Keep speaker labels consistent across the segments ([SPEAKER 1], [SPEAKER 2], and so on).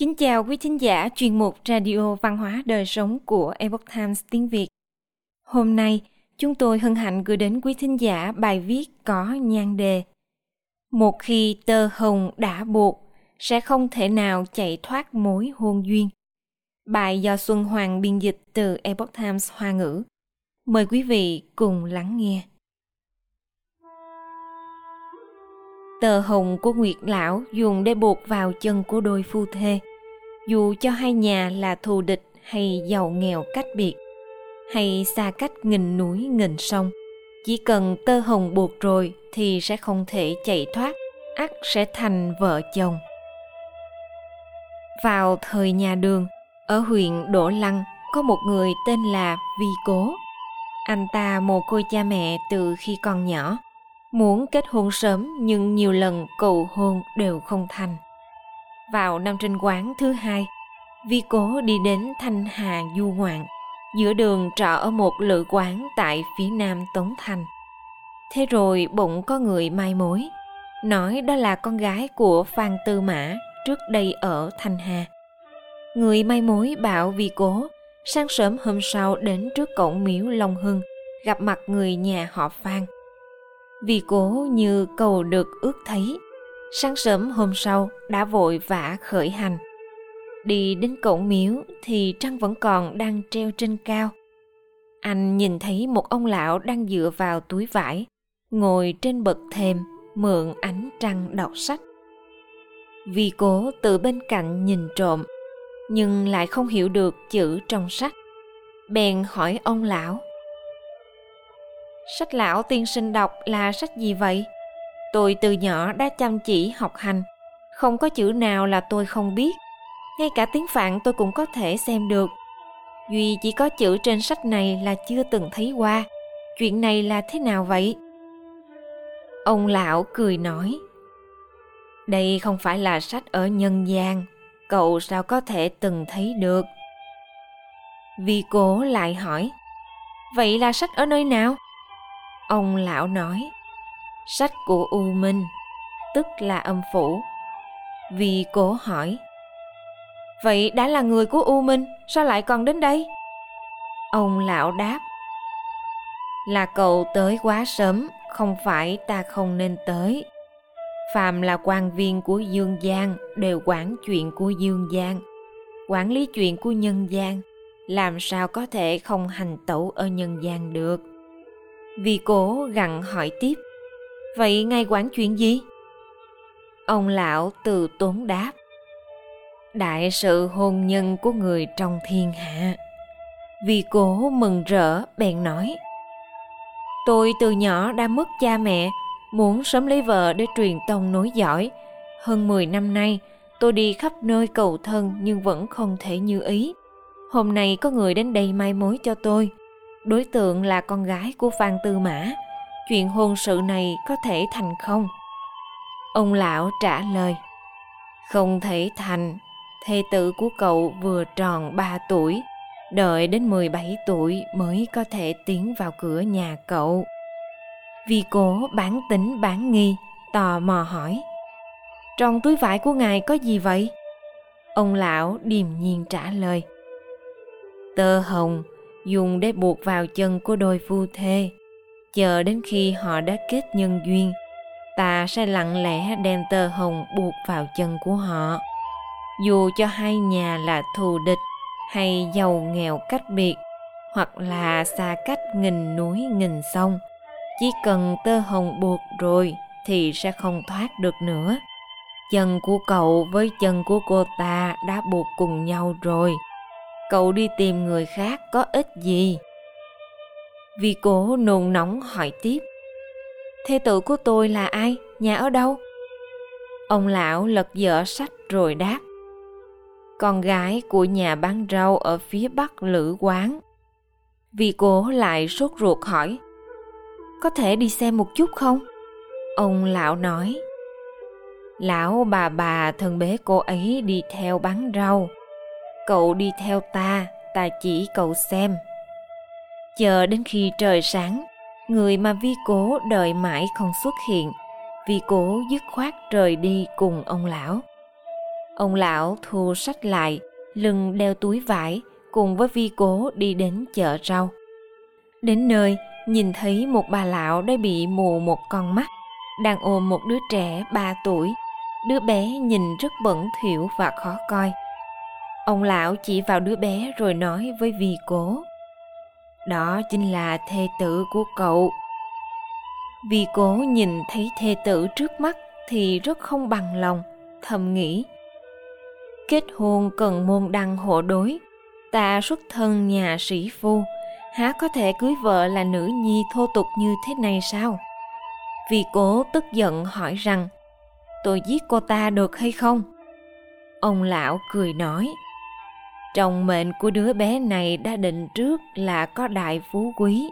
[SPEAKER 1] Kính chào quý thính giả chuyên mục Radio Văn hóa Đời Sống của Epoch Times tiếng Việt. Hôm nay, chúng tôi hân hạnh gửi đến quý thính giả bài viết có nhan đề Một khi tơ hồng đã buộc, sẽ không thể nào chạy thoát mối hôn duyên. Bài do Xuân Hoàng biên dịch từ Epoch Times Hoa ngữ. Mời quý vị cùng lắng nghe. Tờ hồng của Nguyệt Lão dùng để buộc vào chân của đôi phu thê, dù cho hai nhà là thù địch hay giàu nghèo cách biệt, hay xa cách nghìn núi nghìn sông. Chỉ cần tơ hồng buộc rồi thì sẽ không thể chạy thoát, ắt sẽ thành vợ chồng. Vào thời nhà đường, ở huyện Đỗ Lăng có một người tên là Vi Cố. Anh ta mồ côi cha mẹ từ khi còn nhỏ, muốn kết hôn sớm nhưng nhiều lần cầu hôn đều không thành. Vào năm trinh quán thứ hai, Vi Cố đi đến Thanh Hà du ngoạn, giữa đường trọ ở một lữ quán tại phía nam Tống Thành. Thế rồi bụng có người mai mối, nói đó là con gái của Phan Tư Mã trước đây ở Thanh Hà. Người mai mối bảo Vi Cố sáng sớm hôm sau đến trước cổng miếu Long Hưng, gặp mặt người nhà họ Phan – vì cố như cầu được ước thấy sáng sớm hôm sau, đã vội vã khởi hành. Đi đến cổng miếu thì trăng vẫn còn đang treo trên cao. Anh nhìn thấy một ông lão đang dựa vào túi vải, ngồi trên bậc thềm, mượn ánh trăng đọc sách. Vì cố từ bên cạnh nhìn trộm, nhưng lại không hiểu được chữ trong sách. Bèn hỏi ông lão, Sách lão tiên sinh đọc là sách gì vậy? Tôi từ nhỏ đã chăm chỉ học hành, không có chữ nào là tôi không biết. Ngay cả tiếng Phạn tôi cũng có thể xem được. Duy chỉ có chữ trên sách này là chưa từng thấy qua. Chuyện này là thế nào vậy? Ông lão cười nói. Đây không phải là sách ở nhân gian, cậu sao có thể từng thấy được? Vì cố lại hỏi, vậy là sách ở nơi nào? Ông lão nói, sách của U Minh, tức là âm phủ. Vì cố hỏi, Vậy đã là người của U Minh, sao lại còn đến đây? Ông lão đáp, Là cậu tới quá sớm, không phải ta không nên tới. Phàm là quan viên của Dương gian đều quản chuyện của Dương gian, quản lý chuyện của nhân gian, làm sao có thể không hành tẩu ở nhân gian được vì cố gặng hỏi tiếp vậy ngài quản chuyện gì? Ông lão từ tốn đáp. Đại sự hôn nhân của người trong thiên hạ. Vì cố mừng rỡ, bèn nói. Tôi từ nhỏ đã mất cha mẹ, muốn sớm lấy vợ để truyền tông nối dõi. Hơn 10 năm nay, tôi đi khắp nơi cầu thân nhưng vẫn không thể như ý. Hôm nay có người đến đây mai mối cho tôi. Đối tượng là con gái của Phan Tư Mã. Chuyện hôn sự này có thể thành không? Ông lão trả lời, không thể thành, thê tử của cậu vừa tròn 3 tuổi, đợi đến 17 tuổi mới có thể tiến vào cửa nhà cậu. Vì cố bán tính bán nghi, tò mò hỏi, trong túi vải của ngài có gì vậy? Ông lão điềm nhiên trả lời, tơ hồng dùng để buộc vào chân của đôi phu thê chờ đến khi họ đã kết nhân duyên, ta sẽ lặng lẽ đem tơ hồng buộc vào chân của họ. Dù cho hai nhà là thù địch hay giàu nghèo cách biệt, hoặc là xa cách nghìn núi nghìn sông, chỉ cần tơ hồng buộc rồi thì sẽ không thoát được nữa. Chân của cậu với chân của cô ta đã buộc cùng nhau rồi. Cậu đi tìm người khác có ích gì? Vì cố nôn nóng hỏi tiếp. Thê tử của tôi là ai? Nhà ở đâu? Ông lão lật dở sách rồi đáp. Con gái của nhà bán rau ở phía bắc lữ quán. Vì cố lại sốt ruột hỏi. Có thể đi xem một chút không? Ông lão nói. Lão bà bà thân bế cô ấy đi theo bán rau. Cậu đi theo ta ta chỉ cậu xem chờ đến khi trời sáng người mà vi cố đợi mãi không xuất hiện vi cố dứt khoát rời đi cùng ông lão Ông lão thu sách lại, lưng đeo túi vải, cùng với vi cố đi đến chợ rau. Đến nơi, nhìn thấy một bà lão đã bị mù một con mắt, đang ôm một đứa trẻ 3 tuổi. Đứa bé nhìn rất bẩn thỉu và khó coi. Ông lão chỉ vào đứa bé rồi nói với vi cố. Đó chính là thê tử của cậu. Vì cố nhìn thấy thê tử trước mắt thì rất không bằng lòng, thầm nghĩ. Kết hôn cần môn đăng hộ đối, ta xuất thân nhà sĩ phu, há có thể cưới vợ là nữ nhi thô tục như thế này sao? Vì cố tức giận hỏi rằng, tôi giết cô ta được hay không? Ông lão cười nói, trong mệnh của đứa bé này đã định trước là có đại phú quý,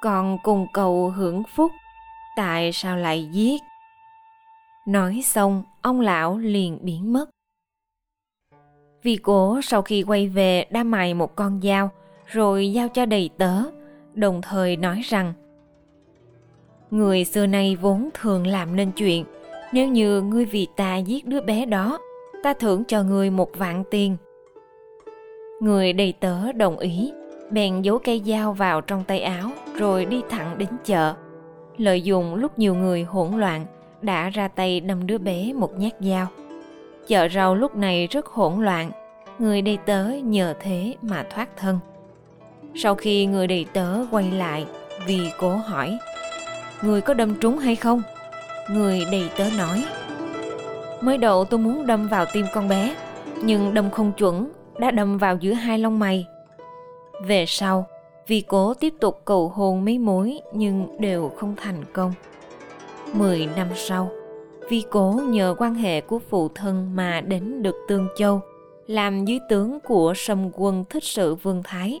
[SPEAKER 1] còn cùng cầu hưởng phúc, tại sao lại giết? Nói xong, ông lão liền biến mất. Vì cố sau khi quay về đã mài một con dao, rồi giao cho đầy tớ, đồng thời nói rằng Người xưa nay vốn thường làm nên chuyện, nếu như ngươi vì ta giết đứa bé đó, ta thưởng cho ngươi một vạn tiền. Người đầy tớ đồng ý, bèn giấu cây dao vào trong tay áo rồi đi thẳng đến chợ. Lợi dụng lúc nhiều người hỗn loạn, đã ra tay đâm đứa bé một nhát dao. Chợ rau lúc này rất hỗn loạn, người đầy tớ nhờ thế mà thoát thân. Sau khi người đầy tớ quay lại, vì cố hỏi, người có đâm trúng hay không? Người đầy tớ nói, mới đầu tôi muốn đâm vào tim con bé, nhưng đâm không chuẩn, đã đâm vào giữa hai lông mày. Về sau, vì cố tiếp tục cầu hôn mấy mối nhưng đều không thành công. Mười năm sau, Vi cố nhờ quan hệ của phụ thân mà đến được Tương Châu, làm dưới tướng của sâm quân thích sự Vương Thái,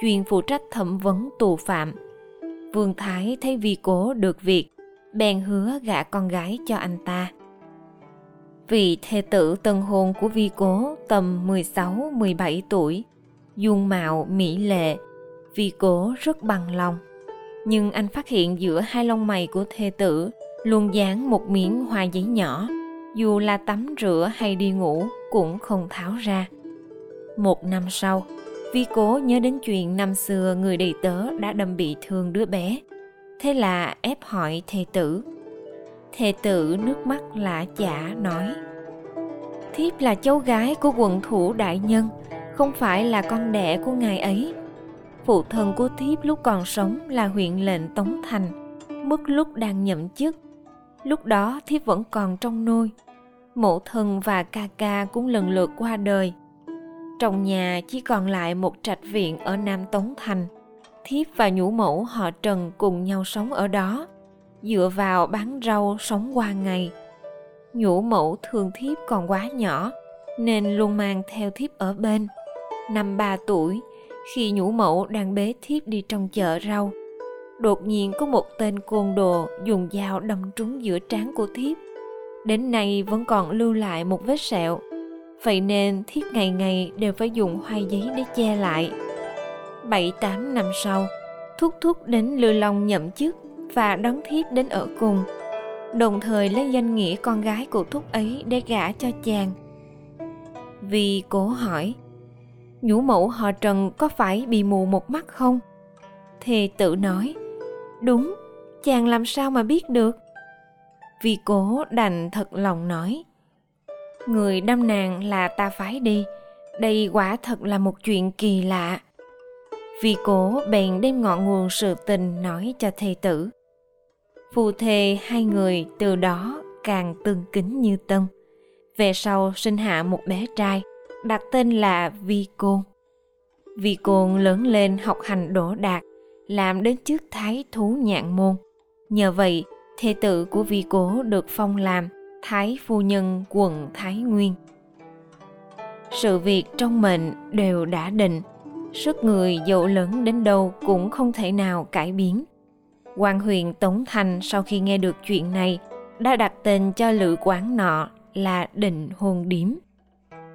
[SPEAKER 1] chuyên phụ trách thẩm vấn tù phạm. Vương Thái thấy Vi cố được việc, bèn hứa gả con gái cho anh ta. Vị thê tử tân hôn của Vi cố tầm 16-17 tuổi, dung mạo mỹ lệ, Vi cố rất bằng lòng. Nhưng anh phát hiện giữa hai lông mày của thê tử luôn dán một miếng hoa giấy nhỏ, dù là tắm rửa hay đi ngủ cũng không tháo ra. Một năm sau, Vi cố nhớ đến chuyện năm xưa người đầy tớ đã đâm bị thương đứa bé. Thế là ép hỏi thê tử thề tử nước mắt lạ chả nói. Thiếp là cháu gái của quận thủ đại nhân, không phải là con đẻ của ngài ấy. Phụ thân của thiếp lúc còn sống là huyện lệnh Tống Thành, mất lúc đang nhậm chức lúc đó thiếp vẫn còn trong nôi mẫu thân và ca ca cũng lần lượt qua đời trong nhà chỉ còn lại một trạch viện ở nam tống thành thiếp và nhũ mẫu họ trần cùng nhau sống ở đó dựa vào bán rau sống qua ngày. Nhũ mẫu thường thiếp còn quá nhỏ, nên luôn mang theo thiếp ở bên. Năm ba tuổi, khi nhũ mẫu đang bế thiếp đi trong chợ rau, đột nhiên có một tên côn đồ dùng dao đâm trúng giữa trán của thiếp. Đến nay vẫn còn lưu lại một vết sẹo, vậy nên thiếp ngày ngày đều phải dùng hoa giấy để che lại. Bảy tám năm sau, thúc thúc đến lư long nhậm chức và đón thiếp đến ở cùng đồng thời lấy danh nghĩa con gái của thúc ấy để gả cho chàng vì cố hỏi nhũ mẫu họ trần có phải bị mù một mắt không thì tự nói Đúng, chàng làm sao mà biết được? Vì cố đành thật lòng nói. Người đâm nàng là ta phái đi, đây quả thật là một chuyện kỳ lạ. Vì cố bèn đem ngọn nguồn sự tình nói cho thầy tử. Phù thề hai người từ đó càng tương kính như tân. Về sau sinh hạ một bé trai, đặt tên là Vi Côn. Vi Côn lớn lên học hành đỗ đạt, làm đến trước thái thú nhạn môn. Nhờ vậy, thê tử của vi cố được phong làm thái phu nhân quận Thái Nguyên. Sự việc trong mệnh đều đã định, sức người dẫu lớn đến đâu cũng không thể nào cải biến quan huyện Tống Thành sau khi nghe được chuyện này đã đặt tên cho lữ quán nọ là định hôn điếm.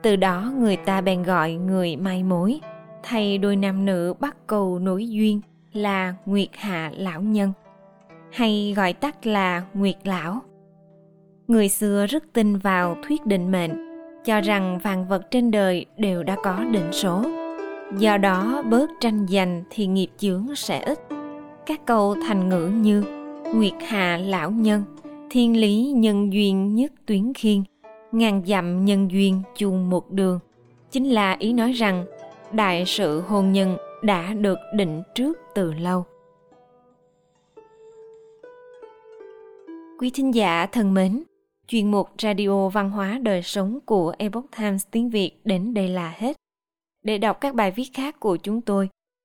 [SPEAKER 1] Từ đó người ta bèn gọi người mai mối, thay đôi nam nữ bắt cầu nối duyên là Nguyệt Hạ Lão Nhân, hay gọi tắt là Nguyệt Lão. Người xưa rất tin vào thuyết định mệnh, cho rằng vạn vật trên đời đều đã có định số do đó bớt tranh giành thì nghiệp chướng sẽ ít các câu thành ngữ như nguyệt hạ lão nhân, thiên lý nhân duyên nhất tuyến khiên, ngàn dặm nhân duyên chung một đường. Chính là ý nói rằng đại sự hôn nhân đã được định trước từ lâu. Quý thính giả thân mến, chuyên mục radio văn hóa đời sống của epoch times tiếng việt đến đây là hết. Để đọc các bài viết khác của chúng tôi